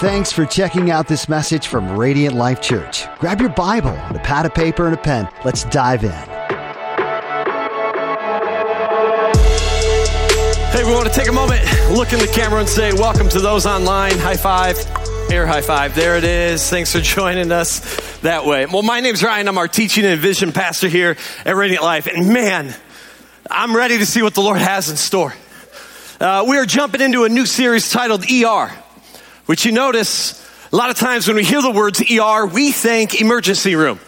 Thanks for checking out this message from Radiant Life Church. Grab your Bible, and a pad of paper, and a pen. Let's dive in. Hey, we want to take a moment, look in the camera, and say, Welcome to those online. High five. Air high five. There it is. Thanks for joining us that way. Well, my name's Ryan. I'm our teaching and vision pastor here at Radiant Life. And man, I'm ready to see what the Lord has in store. Uh, we are jumping into a new series titled ER, which you notice a lot of times when we hear the words ER, we think emergency room,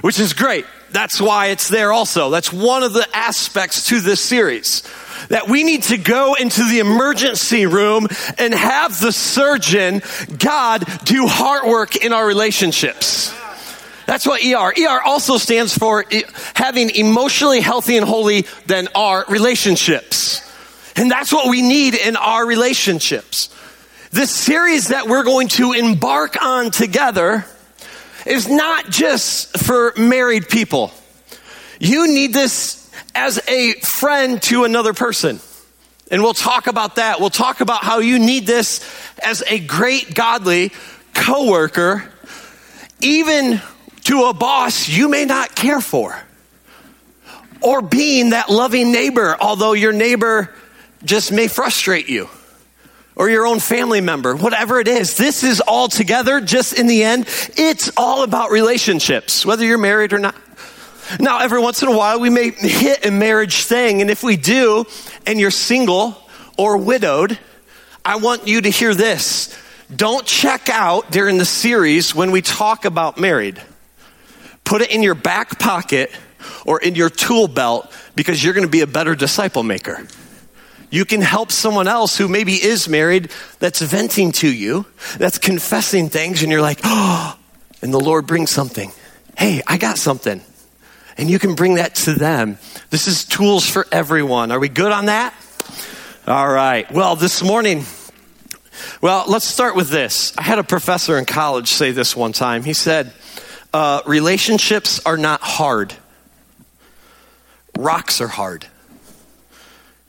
which is great. That's why it's there also. That's one of the aspects to this series. That we need to go into the emergency room and have the surgeon, God, do heart work in our relationships. That's what ER. ER also stands for having emotionally healthy and holy than our relationships. And that's what we need in our relationships. This series that we're going to embark on together is not just for married people. You need this as a friend to another person. And we'll talk about that. We'll talk about how you need this as a great godly coworker, even to a boss you may not care for. Or being that loving neighbor, although your neighbor just may frustrate you or your own family member, whatever it is. This is all together, just in the end, it's all about relationships, whether you're married or not. Now, every once in a while, we may hit a marriage thing, and if we do, and you're single or widowed, I want you to hear this. Don't check out during the series when we talk about married. Put it in your back pocket or in your tool belt because you're going to be a better disciple maker. You can help someone else who maybe is married that's venting to you, that's confessing things, and you're like, oh, and the Lord brings something. Hey, I got something. And you can bring that to them. This is tools for everyone. Are we good on that? All right. Well, this morning, well, let's start with this. I had a professor in college say this one time. He said, uh, relationships are not hard, rocks are hard.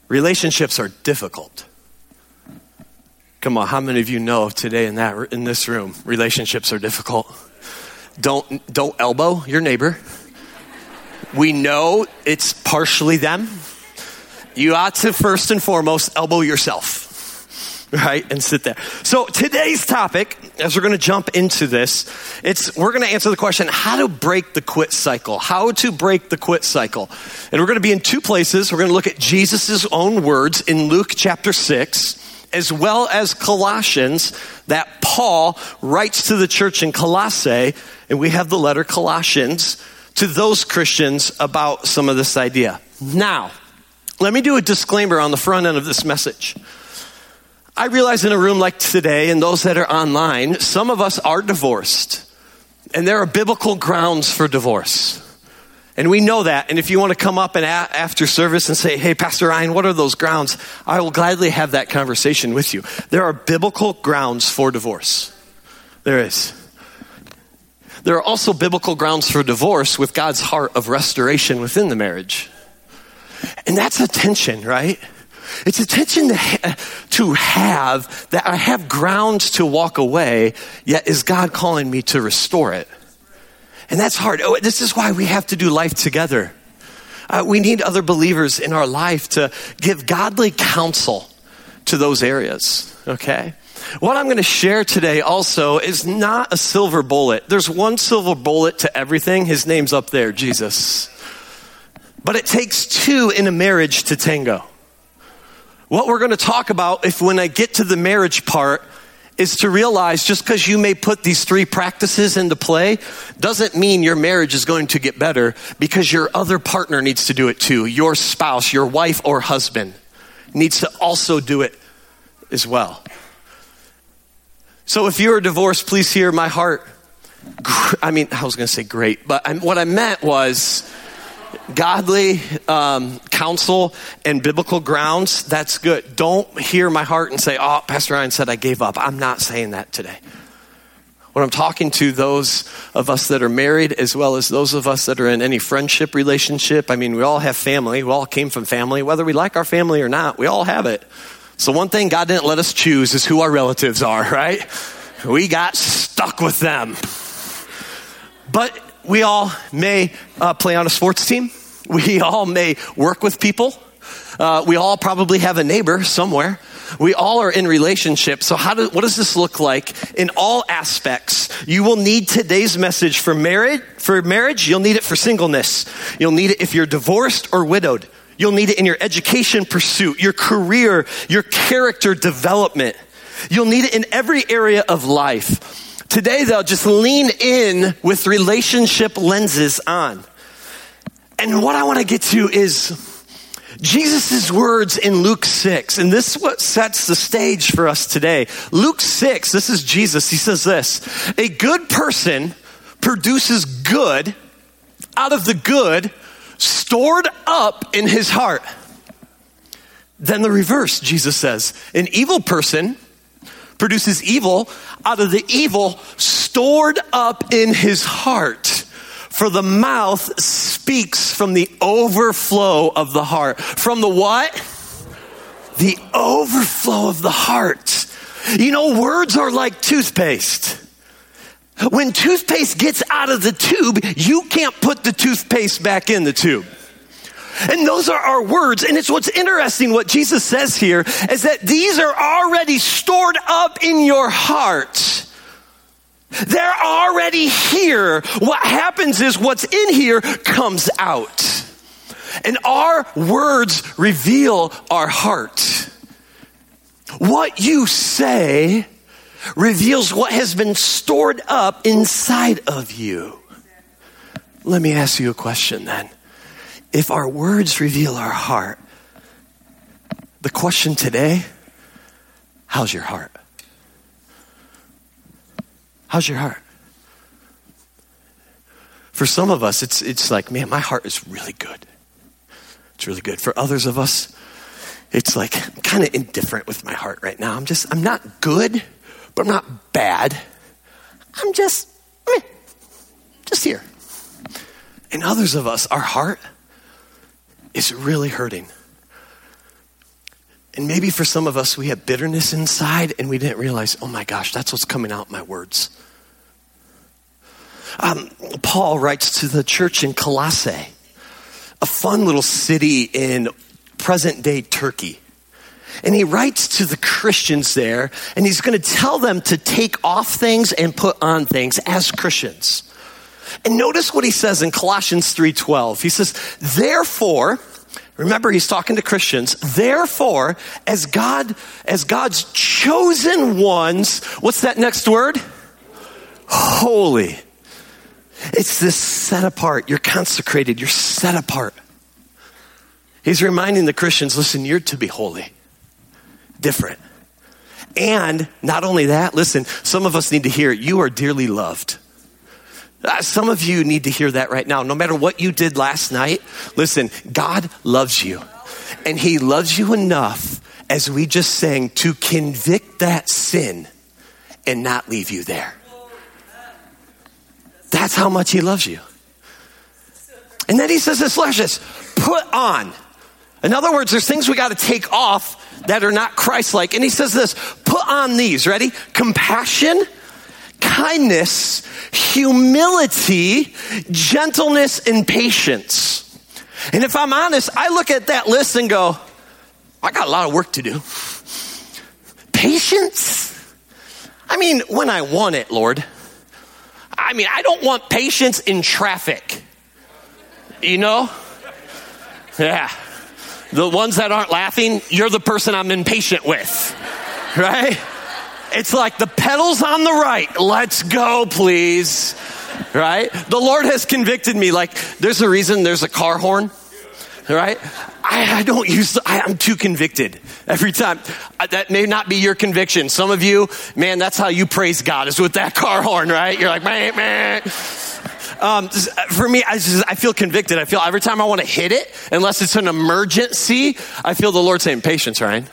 Relationships are difficult. Come on, how many of you know today in that in this room relationships are difficult? Don't don't elbow your neighbor. We know it's partially them. You ought to first and foremost elbow yourself right? And sit there. So today's topic, as we're going to jump into this, it's we're going to answer the question how to break the quit cycle. How to break the quit cycle. And we're going to be in two places. We're going to look at Jesus' own words in Luke chapter 6 as well as Colossians that Paul writes to the church in Colossae, and we have the letter Colossians to those Christians about some of this idea. Now, let me do a disclaimer on the front end of this message. I realize in a room like today and those that are online, some of us are divorced. And there are biblical grounds for divorce. And we know that. And if you want to come up and a- after service and say, hey, Pastor Ryan, what are those grounds? I will gladly have that conversation with you. There are biblical grounds for divorce. There is. There are also biblical grounds for divorce with God's heart of restoration within the marriage. And that's a tension, right? It's a tension to, ha- to have that I have grounds to walk away, yet is God calling me to restore it? And that's hard. Oh, this is why we have to do life together. Uh, we need other believers in our life to give godly counsel to those areas, okay? What I'm going to share today also is not a silver bullet. There's one silver bullet to everything. His name's up there, Jesus. But it takes two in a marriage to tango. What we're going to talk about, if when I get to the marriage part, is to realize just because you may put these three practices into play doesn't mean your marriage is going to get better because your other partner needs to do it too. Your spouse, your wife or husband needs to also do it as well. So if you're divorced, please hear my heart. I mean, I was going to say great, but what I meant was godly um, counsel and biblical grounds, that's good. Don't hear my heart and say, oh, Pastor Ryan said I gave up. I'm not saying that today. When I'm talking to those of us that are married, as well as those of us that are in any friendship relationship, I mean, we all have family. We all came from family. Whether we like our family or not, we all have it. So, one thing God didn't let us choose is who our relatives are, right? We got stuck with them. But we all may uh, play on a sports team. We all may work with people. Uh, we all probably have a neighbor somewhere. We all are in relationships. So how do, what does this look like in all aspects? You will need today's message for marriage, for marriage. You'll need it for singleness. You'll need it if you're divorced or widowed. You'll need it in your education pursuit, your career, your character development. You'll need it in every area of life. Today, though, just lean in with relationship lenses on. And what I want to get to is Jesus' words in Luke 6, and this is what sets the stage for us today. Luke 6, this is Jesus. He says this A good person produces good out of the good stored up in his heart. Then the reverse, Jesus says. An evil person produces evil out of the evil stored up in his heart. For the mouth speaks from the overflow of the heart. From the what? The overflow of the heart. You know, words are like toothpaste. When toothpaste gets out of the tube, you can't put the toothpaste back in the tube. And those are our words. And it's what's interesting, what Jesus says here, is that these are already stored up in your heart. They're already here. What happens is what's in here comes out. And our words reveal our heart. What you say reveals what has been stored up inside of you. Let me ask you a question then. If our words reveal our heart, the question today how's your heart? How's your heart? For some of us, it's, it's like, man, my heart is really good. It's really good. For others of us, it's like, I'm kind of indifferent with my heart right now. I'm just, I'm not good, but I'm not bad. I'm just, meh, just here. And others of us, our heart is really hurting. And maybe for some of us, we have bitterness inside and we didn't realize, oh my gosh, that's what's coming out in my words. Um, Paul writes to the church in Colossae, a fun little city in present day Turkey. And he writes to the Christians there, and he's going to tell them to take off things and put on things as Christians. And notice what he says in Colossians 3:12. He says, "Therefore, Remember, he's talking to Christians. Therefore, as God, as God's chosen ones, what's that next word? Holy. It's this set apart. You're consecrated. You're set apart. He's reminding the Christians listen, you're to be holy, different. And not only that, listen, some of us need to hear you are dearly loved. Uh, some of you need to hear that right now. No matter what you did last night, listen, God loves you. And He loves you enough, as we just sang, to convict that sin and not leave you there. That's how much He loves you. And then He says this, Luscious, put on. In other words, there's things we got to take off that are not Christ like. And He says this, put on these, ready? Compassion kindness, humility, gentleness, and patience. And if I'm honest, I look at that list and go, I got a lot of work to do. Patience? I mean, when I want it, Lord. I mean, I don't want patience in traffic. You know? Yeah. The ones that aren't laughing, you're the person I'm impatient with. Right? It's like the pedals on the right. Let's go, please. Right? The Lord has convicted me. Like, there's a reason there's a car horn. Right? I, I don't use, I, am too convicted every time. Uh, that may not be your conviction. Some of you, man, that's how you praise God is with that car horn, right? You're like, man, man. Um, for me, I, just, I feel convicted. I feel every time I want to hit it, unless it's an emergency, I feel the Lord saying, patience, Ryan.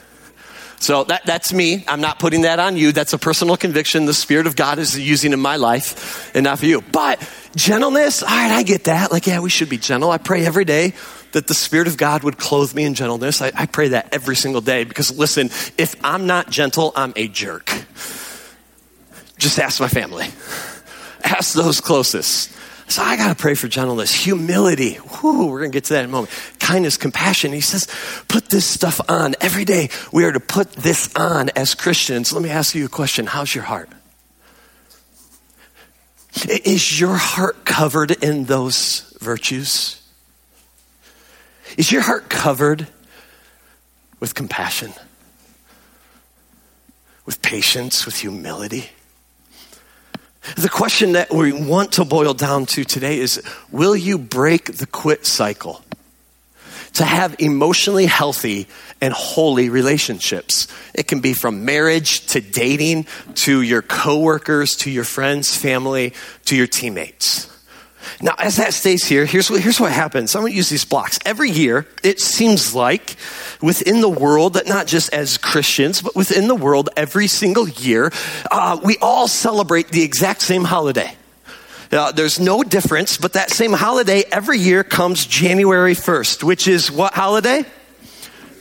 So that, that's me. I'm not putting that on you. That's a personal conviction the Spirit of God is using in my life and not for you. But gentleness, all right, I get that. Like, yeah, we should be gentle. I pray every day that the Spirit of God would clothe me in gentleness. I, I pray that every single day because listen, if I'm not gentle, I'm a jerk. Just ask my family. Ask those closest. So I got to pray for gentleness, humility. Whew, we're going to get to that in a moment. Kindness, compassion. He says, put this stuff on. Every day we are to put this on as Christians. Let me ask you a question. How's your heart? Is your heart covered in those virtues? Is your heart covered with compassion, with patience, with humility? The question that we want to boil down to today is Will you break the quit cycle? To have emotionally healthy and holy relationships. It can be from marriage to dating to your coworkers, to your friends, family, to your teammates. Now, as that stays here, here's what, here's what happens. I'm going to use these blocks. Every year, it seems like within the world, that not just as Christians, but within the world, every single year, uh, we all celebrate the exact same holiday. Uh, there's no difference, but that same holiday every year comes January 1st, which is what holiday?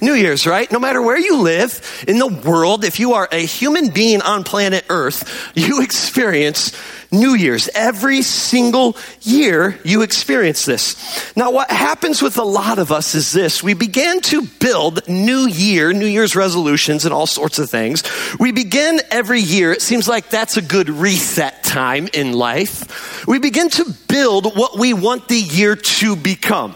New Year's, right? No matter where you live in the world, if you are a human being on planet Earth, you experience New Year's. Every single year you experience this. Now, what happens with a lot of us is this. We began to build New Year, New Year's resolutions and all sorts of things. We begin every year. It seems like that's a good reset time in life. We begin to build what we want the year to become.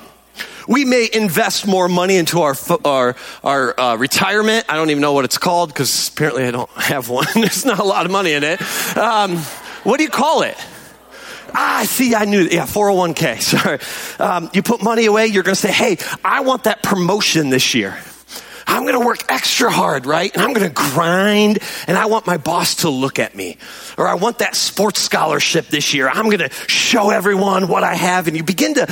We may invest more money into our our, our uh, retirement. I don't even know what it's called because apparently I don't have one. There's not a lot of money in it. Um, what do you call it? Ah, see, I knew. Yeah, 401k. Sorry. Um, you put money away, you're going to say, hey, I want that promotion this year. I'm going to work extra hard, right? And I'm going to grind and I want my boss to look at me. Or I want that sports scholarship this year. I'm going to show everyone what I have. And you begin to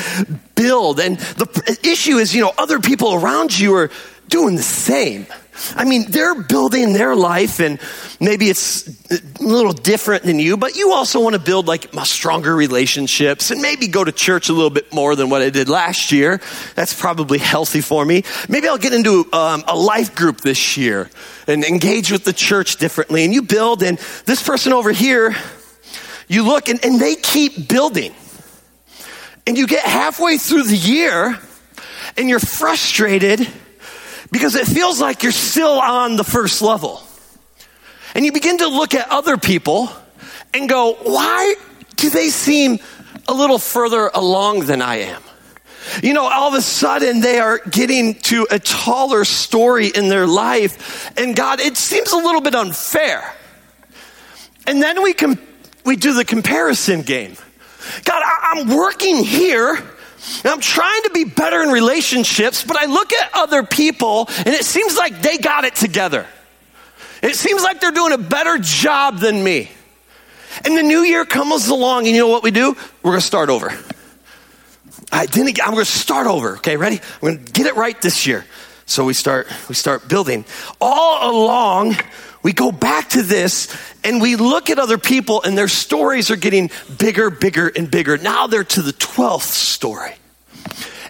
build. And the issue is, you know, other people around you are doing the same. I mean, they're building their life and maybe it's a little different than you, but you also want to build like stronger relationships and maybe go to church a little bit more than what I did last year. That's probably healthy for me. Maybe I'll get into um, a life group this year and engage with the church differently. And you build, and this person over here, you look and, and they keep building. And you get halfway through the year and you're frustrated because it feels like you're still on the first level. And you begin to look at other people and go, why do they seem a little further along than I am? You know, all of a sudden they are getting to a taller story in their life. And God, it seems a little bit unfair. And then we can, we do the comparison game. God, I, I'm working here and I'm trying to be better in relationships, but I look at other people and it seems like they got it together. It seems like they're doing a better job than me. And the new year comes along, and you know what we do? We're going to start over. I didn't. I'm going to start over. Okay, ready? I'm going to get it right this year. So we start. We start building. All along, we go back to this and we look at other people and their stories are getting bigger, bigger, and bigger. Now they're to the 12th story.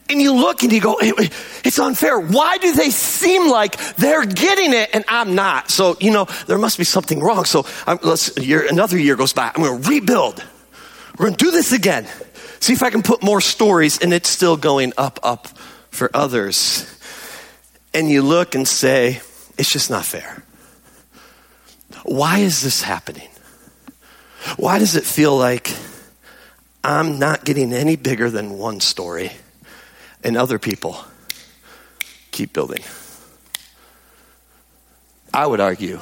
And you look and you go, it's unfair. Why do they seem like they're getting it and I'm not? So, you know, there must be something wrong. So I'm, let's, year, another year goes by. I'm going to rebuild. We're going to do this again. See if I can put more stories and it's still going up, up for others. And you look and say, it's just not fair. Why is this happening? Why does it feel like I'm not getting any bigger than one story and other people keep building? I would argue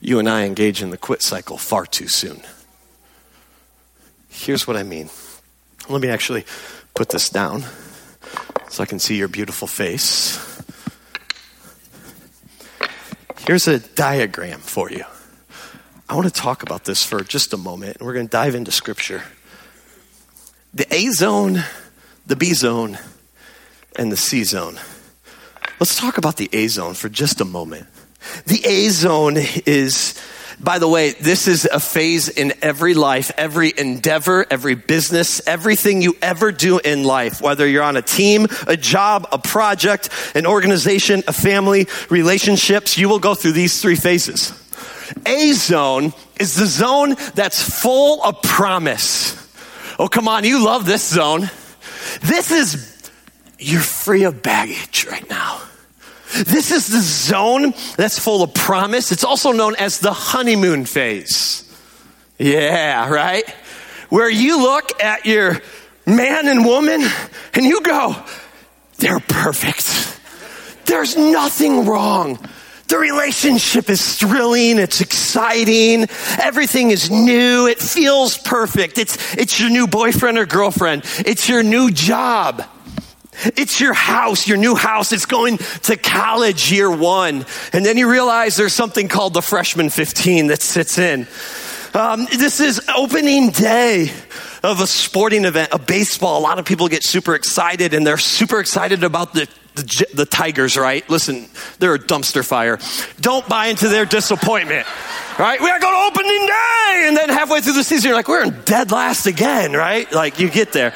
you and I engage in the quit cycle far too soon. Here's what I mean. Let me actually put this down so I can see your beautiful face. Here's a diagram for you. I want to talk about this for just a moment, and we're going to dive into scripture. The A zone, the B zone, and the C zone. Let's talk about the A zone for just a moment. The A zone is by the way, this is a phase in every life, every endeavor, every business, everything you ever do in life, whether you're on a team, a job, a project, an organization, a family, relationships, you will go through these three phases. A zone is the zone that's full of promise. Oh, come on, you love this zone. This is, you're free of baggage right now. This is the zone that's full of promise. It's also known as the honeymoon phase. Yeah, right? Where you look at your man and woman and you go, they're perfect. There's nothing wrong. The relationship is thrilling. It's exciting. Everything is new. It feels perfect. It's, it's your new boyfriend or girlfriend. It's your new job. It's your house, your new house. It's going to college year one. And then you realize there's something called the freshman 15 that sits in. Um, this is opening day of a sporting event, a baseball. A lot of people get super excited and they're super excited about the, the, the Tigers, right? Listen, they're a dumpster fire. Don't buy into their disappointment, right? We are going to opening day. And then halfway through the season, you're like, we're in dead last again, right? Like you get there.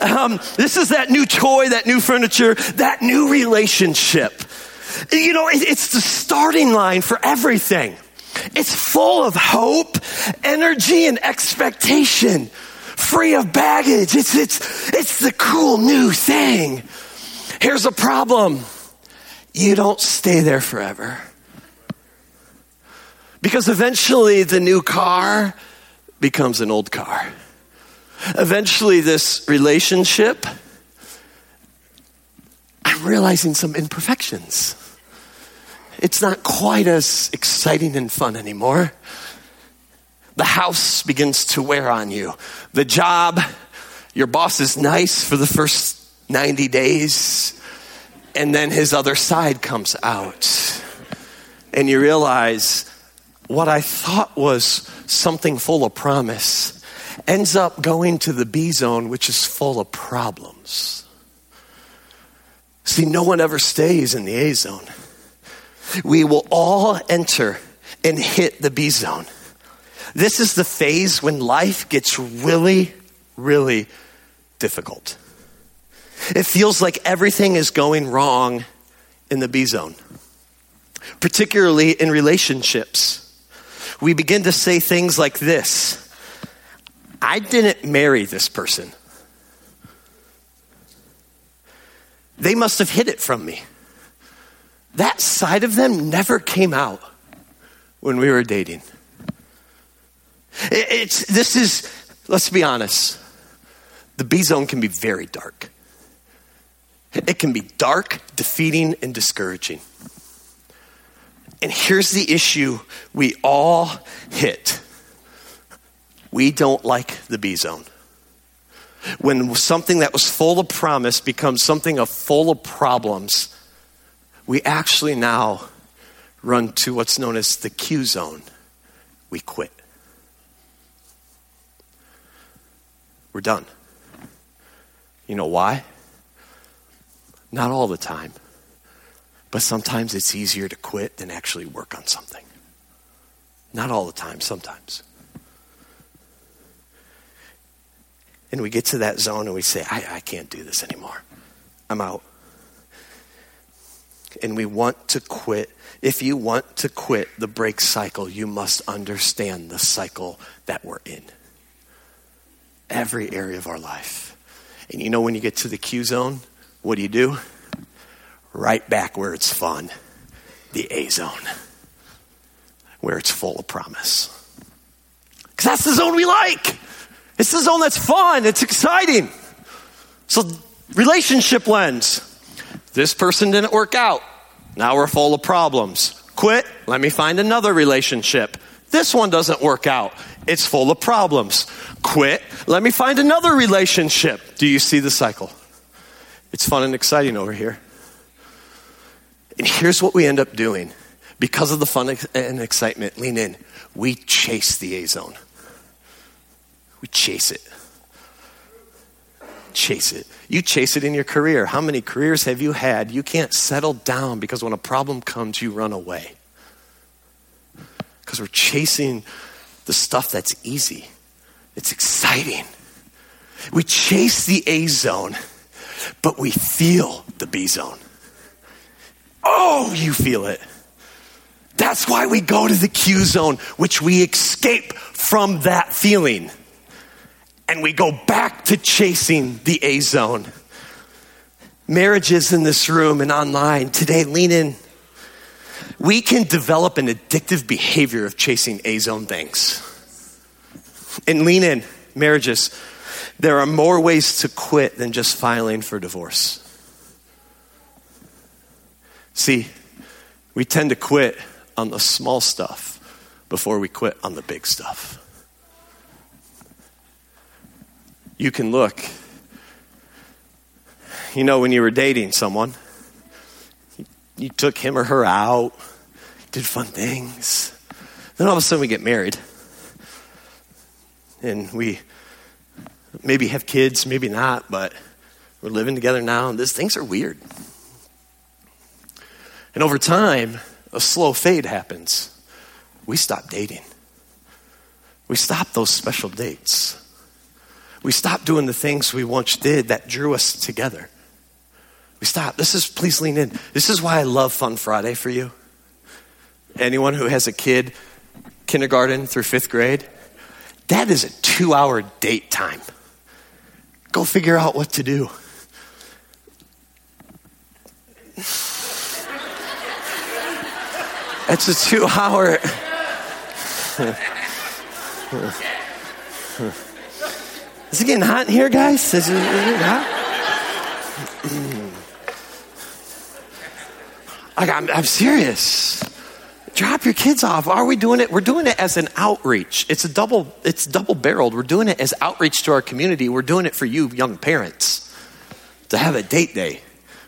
Um, this is that new toy, that new furniture, that new relationship. You know, it, it's the starting line for everything. It's full of hope, energy, and expectation. Free of baggage. It's, it's, it's the cool new thing. Here's a problem. You don't stay there forever. Because eventually the new car becomes an old car. Eventually, this relationship, I'm realizing some imperfections. It's not quite as exciting and fun anymore. The house begins to wear on you. The job, your boss is nice for the first 90 days, and then his other side comes out. And you realize what I thought was something full of promise ends up going to the B zone, which is full of problems. See, no one ever stays in the A zone. We will all enter and hit the B zone. This is the phase when life gets really, really difficult. It feels like everything is going wrong in the B zone, particularly in relationships. We begin to say things like this I didn't marry this person. They must have hid it from me. That side of them never came out when we were dating. It's, this is, let's be honest, the B zone can be very dark. It can be dark, defeating, and discouraging. And here's the issue we all hit we don't like the B zone. When something that was full of promise becomes something of full of problems, we actually now run to what's known as the Q zone. We quit. We're done. You know why? Not all the time. But sometimes it's easier to quit than actually work on something. Not all the time, sometimes. And we get to that zone and we say, I, I can't do this anymore. I'm out. And we want to quit. If you want to quit the break cycle, you must understand the cycle that we're in. Every area of our life. And you know, when you get to the Q zone, what do you do? Right back where it's fun the A zone, where it's full of promise. Because that's the zone we like. It's the zone that's fun, it's exciting. So, relationship lens. This person didn't work out. Now we're full of problems. Quit, let me find another relationship. This one doesn't work out. It's full of problems. Quit, let me find another relationship. Do you see the cycle? It's fun and exciting over here. And here's what we end up doing because of the fun and excitement, lean in. We chase the A zone. We chase it. Chase it. You chase it in your career. How many careers have you had? You can't settle down because when a problem comes, you run away. Because we're chasing the stuff that's easy, it's exciting. We chase the A zone, but we feel the B zone. Oh, you feel it. That's why we go to the Q zone, which we escape from that feeling. And we go back to chasing the A zone. Marriages in this room and online today, lean in. We can develop an addictive behavior of chasing A zone things. And lean in, marriages. There are more ways to quit than just filing for divorce. See, we tend to quit on the small stuff before we quit on the big stuff. You can look. You know, when you were dating someone, you took him or her out, did fun things. Then all of a sudden we get married. And we maybe have kids, maybe not, but we're living together now, and these things are weird. And over time, a slow fade happens. We stop dating. We stop those special dates. We stop doing the things we once did that drew us together. We stop. This is, please lean in. This is why I love Fun Friday for you. Anyone who has a kid, kindergarten through fifth grade, that is a two hour date time. Go figure out what to do. It's a two hour. Is it getting hot in here, guys? Is it, is it hot? I'm, I'm serious. Drop your kids off. Are we doing it? We're doing it as an outreach. It's a double, it's double barreled. We're doing it as outreach to our community. We're doing it for you, young parents, to have a date day.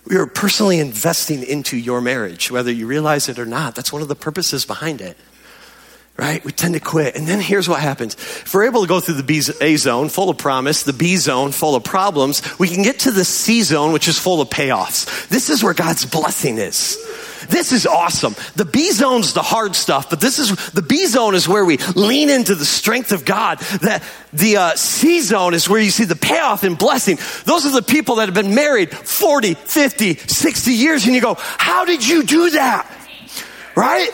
We are personally investing into your marriage, whether you realize it or not. That's one of the purposes behind it. Right? We tend to quit. And then here's what happens. If we're able to go through the B, A zone, full of promise, the B zone, full of problems, we can get to the C zone, which is full of payoffs. This is where God's blessing is. This is awesome. The B zone's the hard stuff, but this is the B zone is where we lean into the strength of God. That the uh, C zone is where you see the payoff and blessing. Those are the people that have been married 40, 50, 60 years, and you go, How did you do that? Right?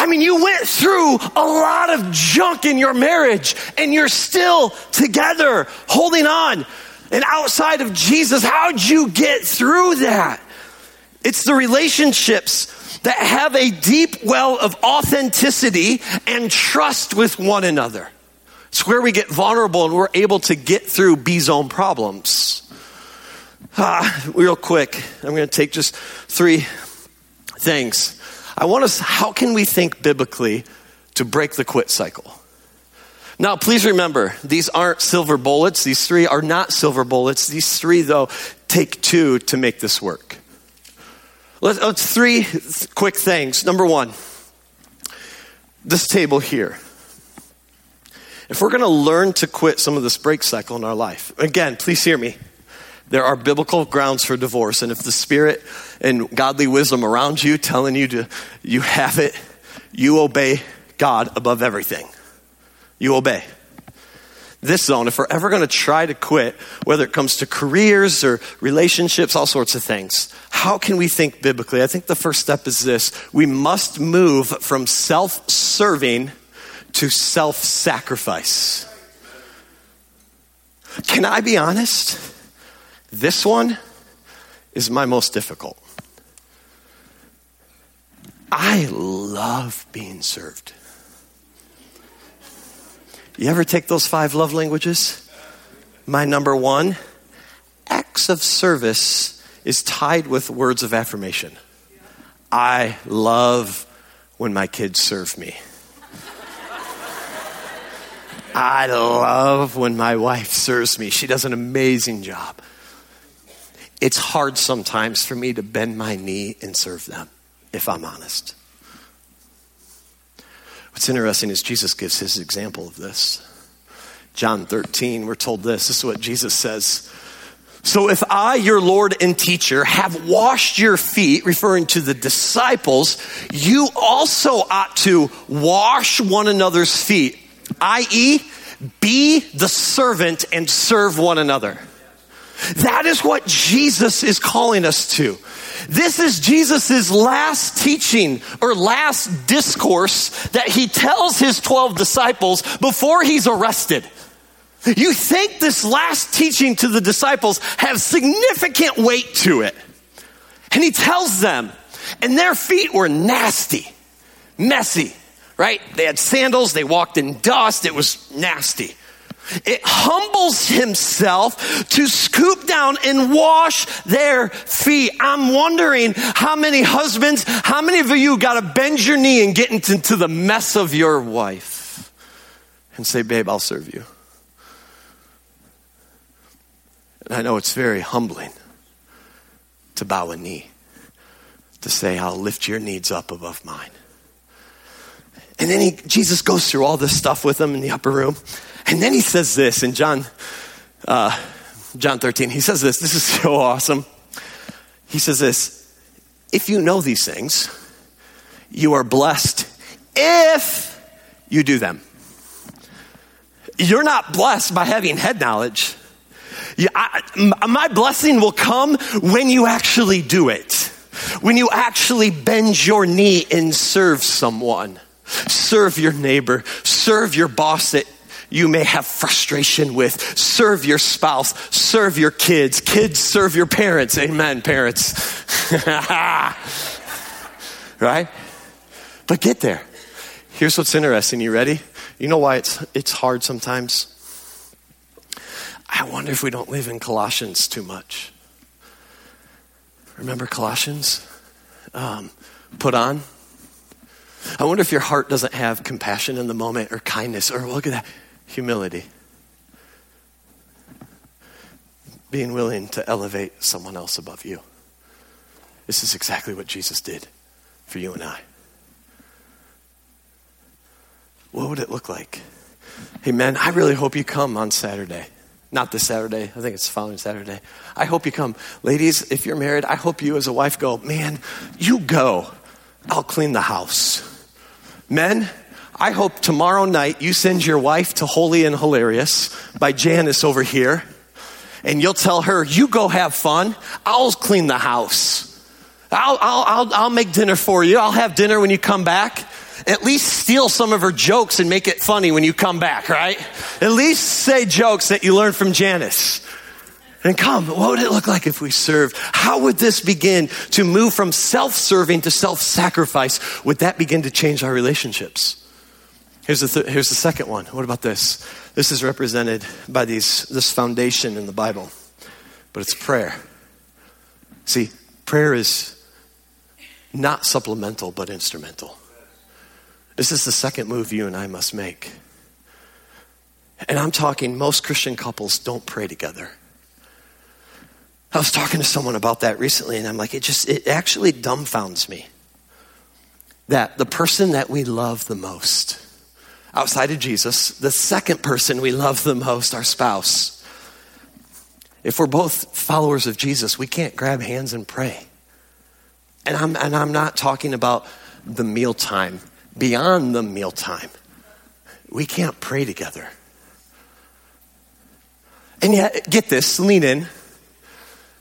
I mean, you went through a lot of junk in your marriage and you're still together, holding on. And outside of Jesus, how'd you get through that? It's the relationships that have a deep well of authenticity and trust with one another. It's where we get vulnerable and we're able to get through B zone problems. Ah, real quick, I'm going to take just three things. I want us, how can we think biblically to break the quit cycle? Now, please remember, these aren't silver bullets. These three are not silver bullets. These three, though, take two to make this work. Let's, let's oh, three quick things. Number one, this table here. If we're going to learn to quit some of this break cycle in our life, again, please hear me. There are biblical grounds for divorce, and if the spirit and godly wisdom around you telling you to you have it, you obey God above everything. You obey this zone, if we're ever going to try to quit, whether it comes to careers or relationships, all sorts of things, how can we think biblically? I think the first step is this we must move from self serving to self sacrifice. Can I be honest? This one is my most difficult. I love being served. You ever take those five love languages? My number one acts of service is tied with words of affirmation. I love when my kids serve me. I love when my wife serves me. She does an amazing job. It's hard sometimes for me to bend my knee and serve them, if I'm honest. What's interesting is Jesus gives his example of this. John 13, we're told this. This is what Jesus says. So if I, your Lord and teacher, have washed your feet, referring to the disciples, you also ought to wash one another's feet, i.e., be the servant and serve one another. That is what Jesus is calling us to. This is Jesus' last teaching or last discourse that he tells his 12 disciples before he's arrested. You think this last teaching to the disciples has significant weight to it. And he tells them, and their feet were nasty, messy, right? They had sandals, they walked in dust, it was nasty. It humbles himself to scoop down and wash their feet. I'm wondering how many husbands, how many of you got to bend your knee and get into the mess of your wife and say, Babe, I'll serve you. And I know it's very humbling to bow a knee, to say, I'll lift your needs up above mine. And then he, Jesus goes through all this stuff with them in the upper room. And then he says this in John, uh, John 13. He says this. This is so awesome. He says this If you know these things, you are blessed if you do them. You're not blessed by having head knowledge. I, my blessing will come when you actually do it. When you actually bend your knee and serve someone. Serve your neighbor. Serve your boss that you may have frustration with. Serve your spouse, serve your kids. Kids, serve your parents. Amen, parents. right? But get there. Here's what's interesting. You ready? You know why it's, it's hard sometimes? I wonder if we don't live in Colossians too much. Remember Colossians? Um, put on. I wonder if your heart doesn't have compassion in the moment or kindness or look at that humility. Being willing to elevate someone else above you. This is exactly what Jesus did for you and I. What would it look like? Hey, man, I really hope you come on Saturday. Not this Saturday. I think it's the following Saturday. I hope you come. Ladies, if you're married, I hope you as a wife go, man, you go. I'll clean the house. Men, I hope tomorrow night you send your wife to Holy and Hilarious by Janice over here, and you'll tell her, You go have fun. I'll clean the house. I'll, I'll, I'll, I'll make dinner for you. I'll have dinner when you come back. At least steal some of her jokes and make it funny when you come back, right? At least say jokes that you learned from Janice. And come, what would it look like if we served? How would this begin to move from self serving to self sacrifice? Would that begin to change our relationships? Here's the, th- here's the second one. What about this? This is represented by these, this foundation in the Bible, but it's prayer. See, prayer is not supplemental, but instrumental. This is the second move you and I must make. And I'm talking, most Christian couples don't pray together. I was talking to someone about that recently, and I'm like, it just, it actually dumbfounds me that the person that we love the most, outside of Jesus, the second person we love the most, our spouse. If we're both followers of Jesus, we can't grab hands and pray. And I'm, and I'm not talking about the mealtime, beyond the mealtime. We can't pray together. And yet, get this, lean in.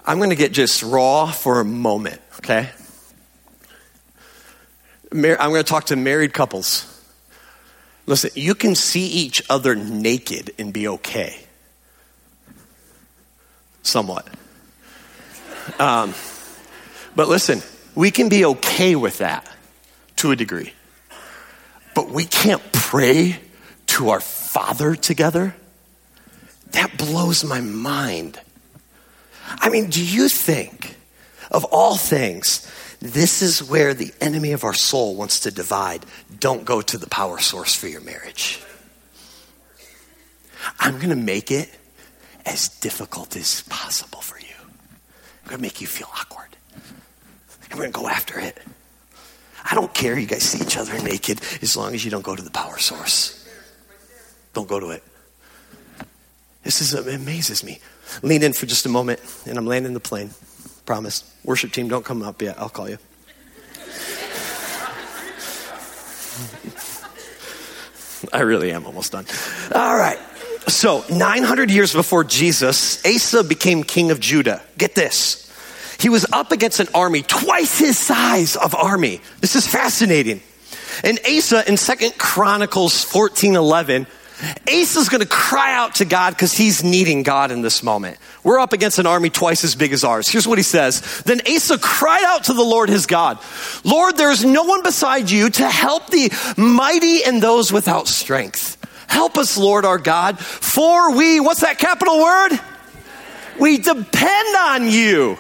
I'm going to get just raw for a moment, okay? I'm going to talk to married couples. Listen, you can see each other naked and be okay. Somewhat. Um, but listen, we can be okay with that to a degree. But we can't pray to our Father together? That blows my mind. I mean, do you think, of all things, this is where the enemy of our soul wants to divide. Don't go to the power source for your marriage. I'm going to make it as difficult as possible for you. I'm going to make you feel awkward. And we're going to go after it. I don't care you guys see each other naked as long as you don't go to the power source. Don't go to it. This is, it amazes me. Lean in for just a moment, and I'm landing the plane. Promise. Worship team, don't come up yet. I'll call you. I really am almost done. All right. So, 900 years before Jesus, Asa became king of Judah. Get this. He was up against an army twice his size of army. This is fascinating. And Asa in Second Chronicles 14 11, Asa's going to cry out to God because he's needing God in this moment. We're up against an army twice as big as ours. Here's what he says. Then Asa cried out to the Lord his God, Lord, there is no one beside you to help the mighty and those without strength. Help us, Lord our God, for we, what's that capital word? We depend on you.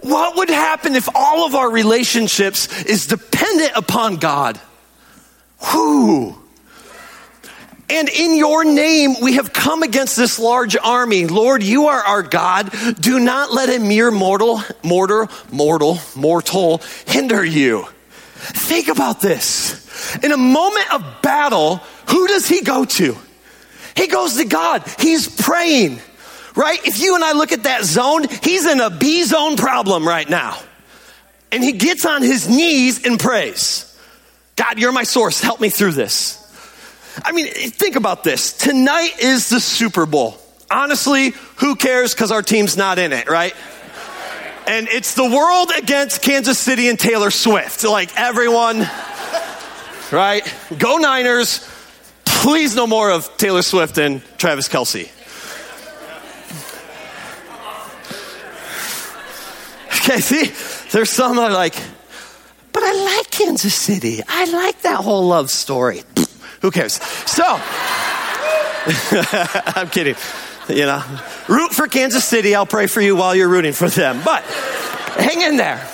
What would happen if all of our relationships is dependent upon God? Whoo. And in your name, we have come against this large army. Lord, you are our God. Do not let a mere mortal, mortar, mortal, mortal hinder you. Think about this. In a moment of battle, who does he go to? He goes to God. He's praying, right? If you and I look at that zone, he's in a B zone problem right now. And he gets on his knees and prays. God, you're my source. Help me through this. I mean, think about this. Tonight is the Super Bowl. Honestly, who cares because our team's not in it, right? And it's the world against Kansas City and Taylor Swift. Like everyone, right? Go Niners. Please no more of Taylor Swift and Travis Kelce. Okay, see, there's some that are like, but I like Kansas City. I like that whole love story. Who cares? So, I'm kidding. You know, root for Kansas City. I'll pray for you while you're rooting for them. But hang in there.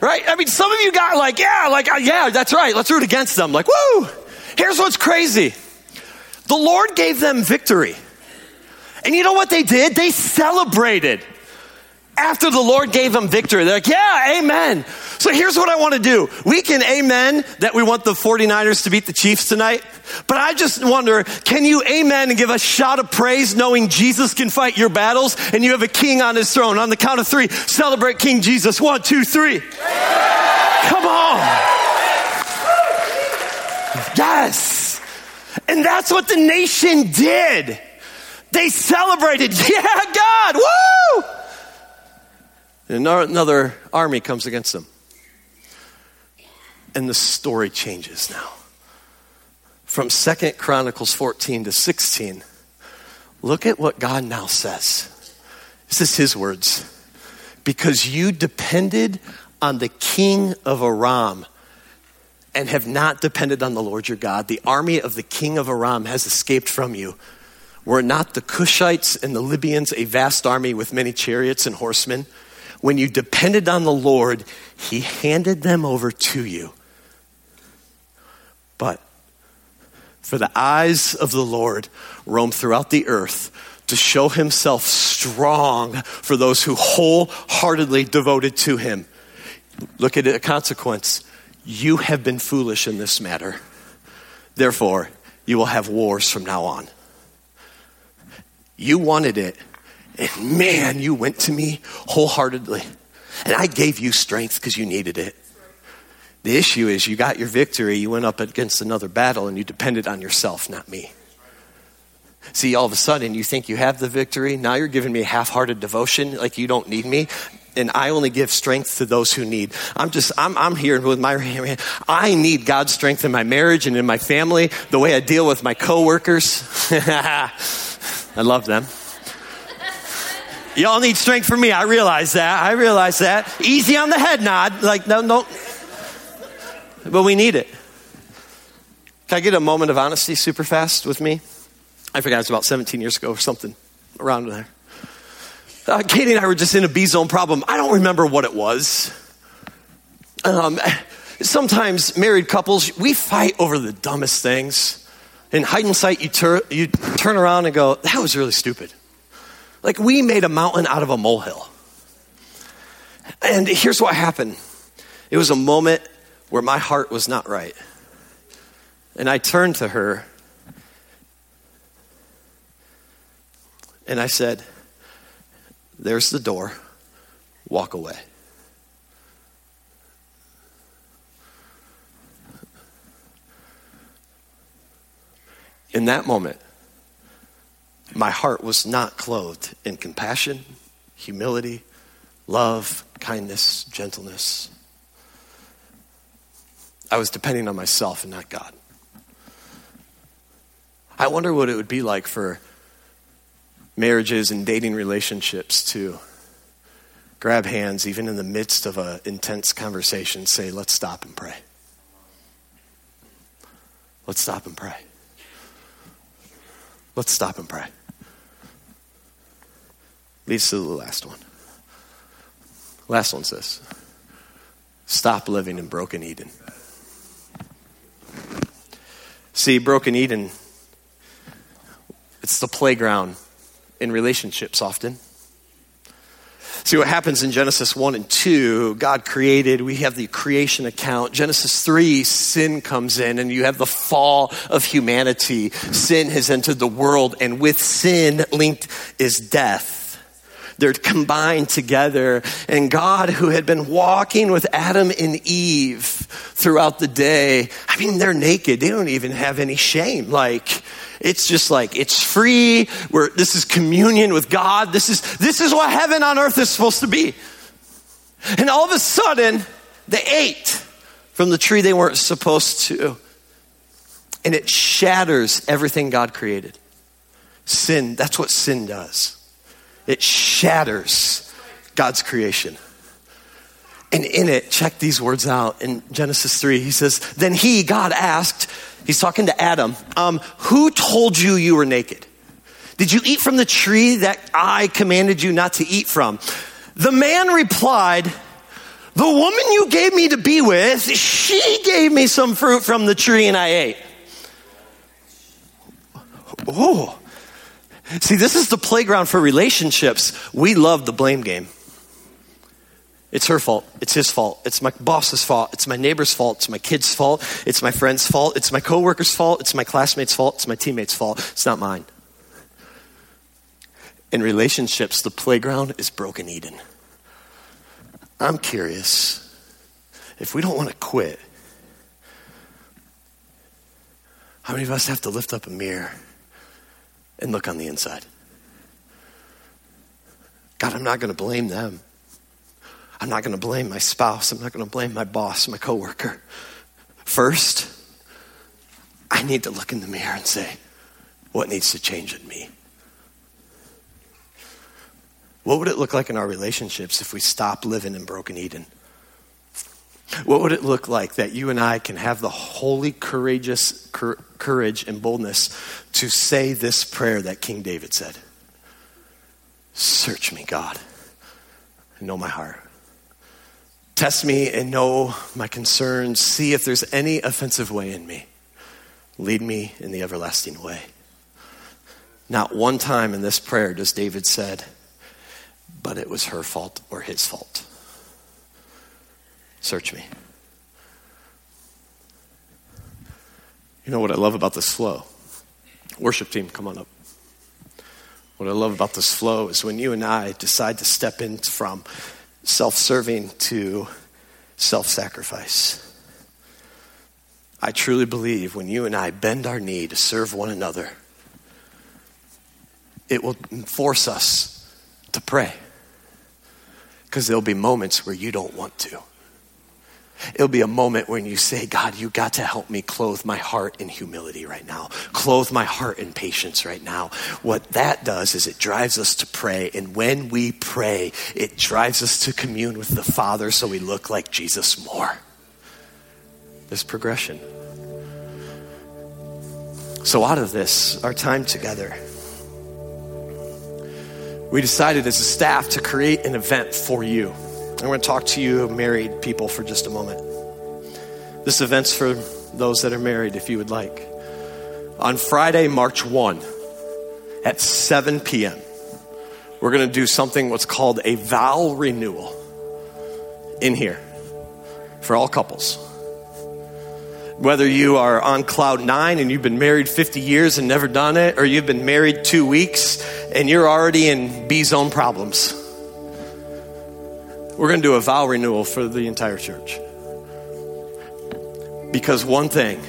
Right? I mean, some of you got like, yeah, like, uh, yeah, that's right. Let's root against them. Like, woo! Here's what's crazy the Lord gave them victory. And you know what they did? They celebrated after the Lord gave them victory. They're like, yeah, amen. So here's what I want to do. We can amen that we want the 49ers to beat the Chiefs tonight. But I just wonder, can you amen and give a shout of praise knowing Jesus can fight your battles and you have a king on his throne? On the count of three, celebrate King Jesus. One, two, three. Come on. Yes. And that's what the nation did. They celebrated. Yeah, God. Woo! And another army comes against them. And the story changes now. From Second Chronicles 14 to 16, look at what God now says. This is his words. Because you depended on the king of Aram and have not depended on the Lord your God, the army of the king of Aram has escaped from you. Were not the Cushites and the Libyans a vast army with many chariots and horsemen? when you depended on the Lord, He handed them over to you. For the eyes of the Lord roam throughout the earth to show Himself strong for those who wholeheartedly devoted to Him. Look at a consequence. You have been foolish in this matter. Therefore, you will have wars from now on. You wanted it and man, you went to me wholeheartedly. And I gave you strength because you needed it. The issue is you got your victory, you went up against another battle, and you depended on yourself, not me. See, all of a sudden, you think you have the victory. Now you're giving me half hearted devotion, like you don't need me. And I only give strength to those who need. I'm just, I'm, I'm here with my hand. I need God's strength in my marriage and in my family, the way I deal with my coworkers. I love them. Y'all need strength from me. I realize that. I realize that. Easy on the head nod. Like, no, no. But we need it. Can I get a moment of honesty super fast with me? I forgot it was about 17 years ago or something around there. Uh, Katie and I were just in a B zone problem. I don't remember what it was. Um, sometimes married couples, we fight over the dumbest things. In hindsight, you, tur- you turn around and go, that was really stupid. Like we made a mountain out of a molehill. And here's what happened it was a moment where my heart was not right. And I turned to her and I said, There's the door, walk away. In that moment, my heart was not clothed in compassion, humility, love, kindness, gentleness. I was depending on myself and not God. I wonder what it would be like for marriages and dating relationships to grab hands, even in the midst of an intense conversation, say, let's stop and pray. Let's stop and pray. Let's stop and pray. Leads to the last one. Last one says, stop living in broken Eden. See, broken Eden, it's the playground in relationships often. See what happens in Genesis 1 and 2. God created, we have the creation account. Genesis 3, sin comes in, and you have the fall of humanity. Sin has entered the world, and with sin linked is death. They're combined together. And God, who had been walking with Adam and Eve throughout the day, I mean, they're naked. They don't even have any shame. Like, it's just like it's free. Where this is communion with God. This is this is what heaven on earth is supposed to be. And all of a sudden, they ate from the tree they weren't supposed to. And it shatters everything God created. Sin, that's what sin does. It shatters God's creation. And in it, check these words out in Genesis 3. He says, Then he, God, asked, He's talking to Adam. Um, who told you you were naked? Did you eat from the tree that I commanded you not to eat from? The man replied, The woman you gave me to be with, she gave me some fruit from the tree and I ate. Oh. See, this is the playground for relationships. We love the blame game. It's her fault. It's his fault. It's my boss's fault. It's my neighbor's fault. It's my kid's fault. It's my friend's fault. It's my coworker's fault. It's my classmate's fault. It's my teammate's fault. It's not mine. In relationships, the playground is broken Eden. I'm curious if we don't want to quit, how many of us have to lift up a mirror and look on the inside? God, I'm not going to blame them. I'm not going to blame my spouse. I'm not going to blame my boss, my coworker. First, I need to look in the mirror and say, what needs to change in me? What would it look like in our relationships if we stop living in broken Eden? What would it look like that you and I can have the holy, courageous courage and boldness to say this prayer that King David said? Search me, God, and know my heart. Test me and know my concerns. See if there's any offensive way in me. Lead me in the everlasting way. Not one time in this prayer does David said, but it was her fault or his fault. Search me. You know what I love about this flow? Worship team, come on up. What I love about this flow is when you and I decide to step in from self serving to self sacrifice. I truly believe when you and I bend our knee to serve one another, it will force us to pray. Because there'll be moments where you don't want to. It'll be a moment when you say, God, you got to help me clothe my heart in humility right now. Clothe my heart in patience right now. What that does is it drives us to pray. And when we pray, it drives us to commune with the Father so we look like Jesus more. This progression. So, out of this, our time together, we decided as a staff to create an event for you. I want to talk to you married people for just a moment. This event's for those that are married, if you would like. On Friday, March 1, at 7 p.m., we're going to do something what's called a vow renewal in here for all couples. Whether you are on cloud nine and you've been married 50 years and never done it, or you've been married two weeks and you're already in B zone problems we're going to do a vow renewal for the entire church. Because one thing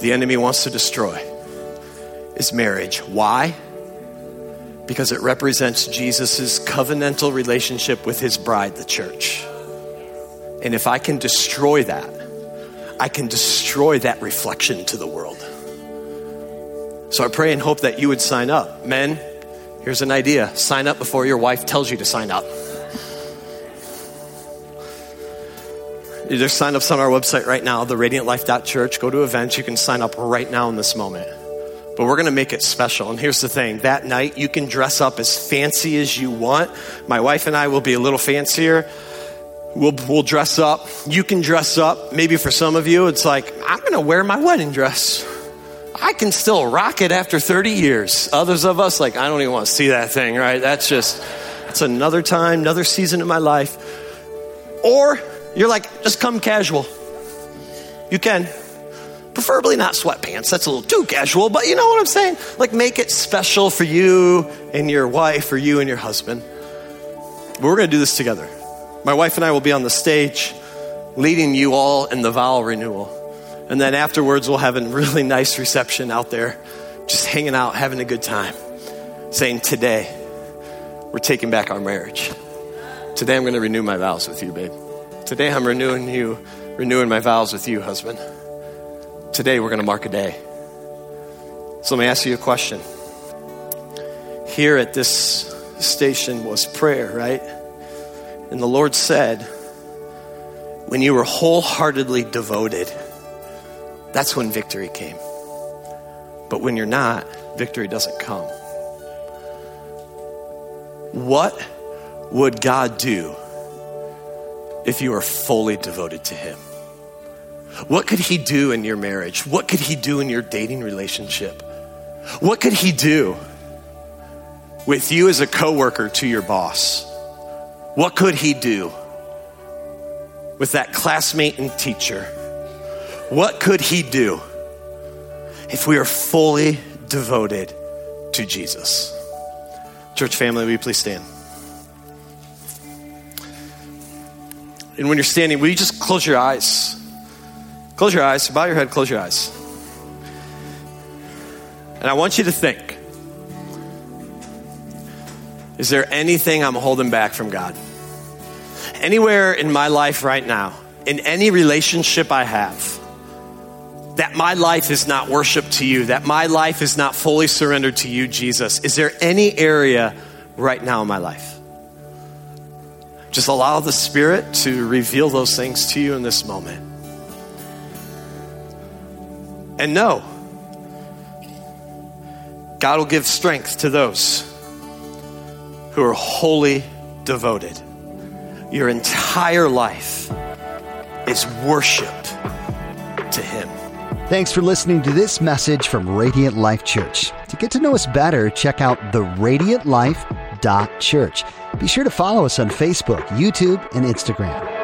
the enemy wants to destroy is marriage. Why? because it represents Jesus' covenantal relationship with his bride, the church. And if I can destroy that, I can destroy that reflection to the world. So I pray and hope that you would sign up. Men, here's an idea sign up before your wife tells you to sign up. There's sign ups on our website right now, the Church. Go to events. You can sign up right now in this moment but we're going to make it special. And here's the thing that night, you can dress up as fancy as you want. My wife and I will be a little fancier. We'll, we'll dress up. You can dress up. Maybe for some of you, it's like, I'm going to wear my wedding dress. I can still rock it after 30 years. Others of us, like, I don't even want to see that thing, right? That's just, it's another time, another season in my life. Or you're like, just come casual. You can. Preferably not sweatpants. That's a little too casual, but you know what I'm saying? Like make it special for you and your wife or you and your husband. But we're going to do this together. My wife and I will be on the stage leading you all in the vow renewal. And then afterwards, we'll have a really nice reception out there, just hanging out, having a good time, saying, Today, we're taking back our marriage. Today, I'm going to renew my vows with you, babe. Today, I'm renewing you, renewing my vows with you, husband today we're going to mark a day. So let me ask you a question. Here at this station was prayer, right? And the Lord said, when you were wholeheartedly devoted, that's when victory came. But when you're not, victory doesn't come. What would God do if you are fully devoted to Him? What could he do in your marriage? What could he do in your dating relationship? What could he do with you as a coworker to your boss? What could he do with that classmate and teacher? What could he do if we are fully devoted to Jesus? Church family, will you please stand? And when you're standing, will you just close your eyes? Close your eyes, bow your head, close your eyes. And I want you to think Is there anything I'm holding back from God? Anywhere in my life right now, in any relationship I have, that my life is not worship to you, that my life is not fully surrendered to you, Jesus? Is there any area right now in my life? Just allow the Spirit to reveal those things to you in this moment. And know God will give strength to those who are wholly devoted. Your entire life is worship to Him. Thanks for listening to this message from Radiant Life Church. To get to know us better, check out the Church. Be sure to follow us on Facebook, YouTube, and Instagram.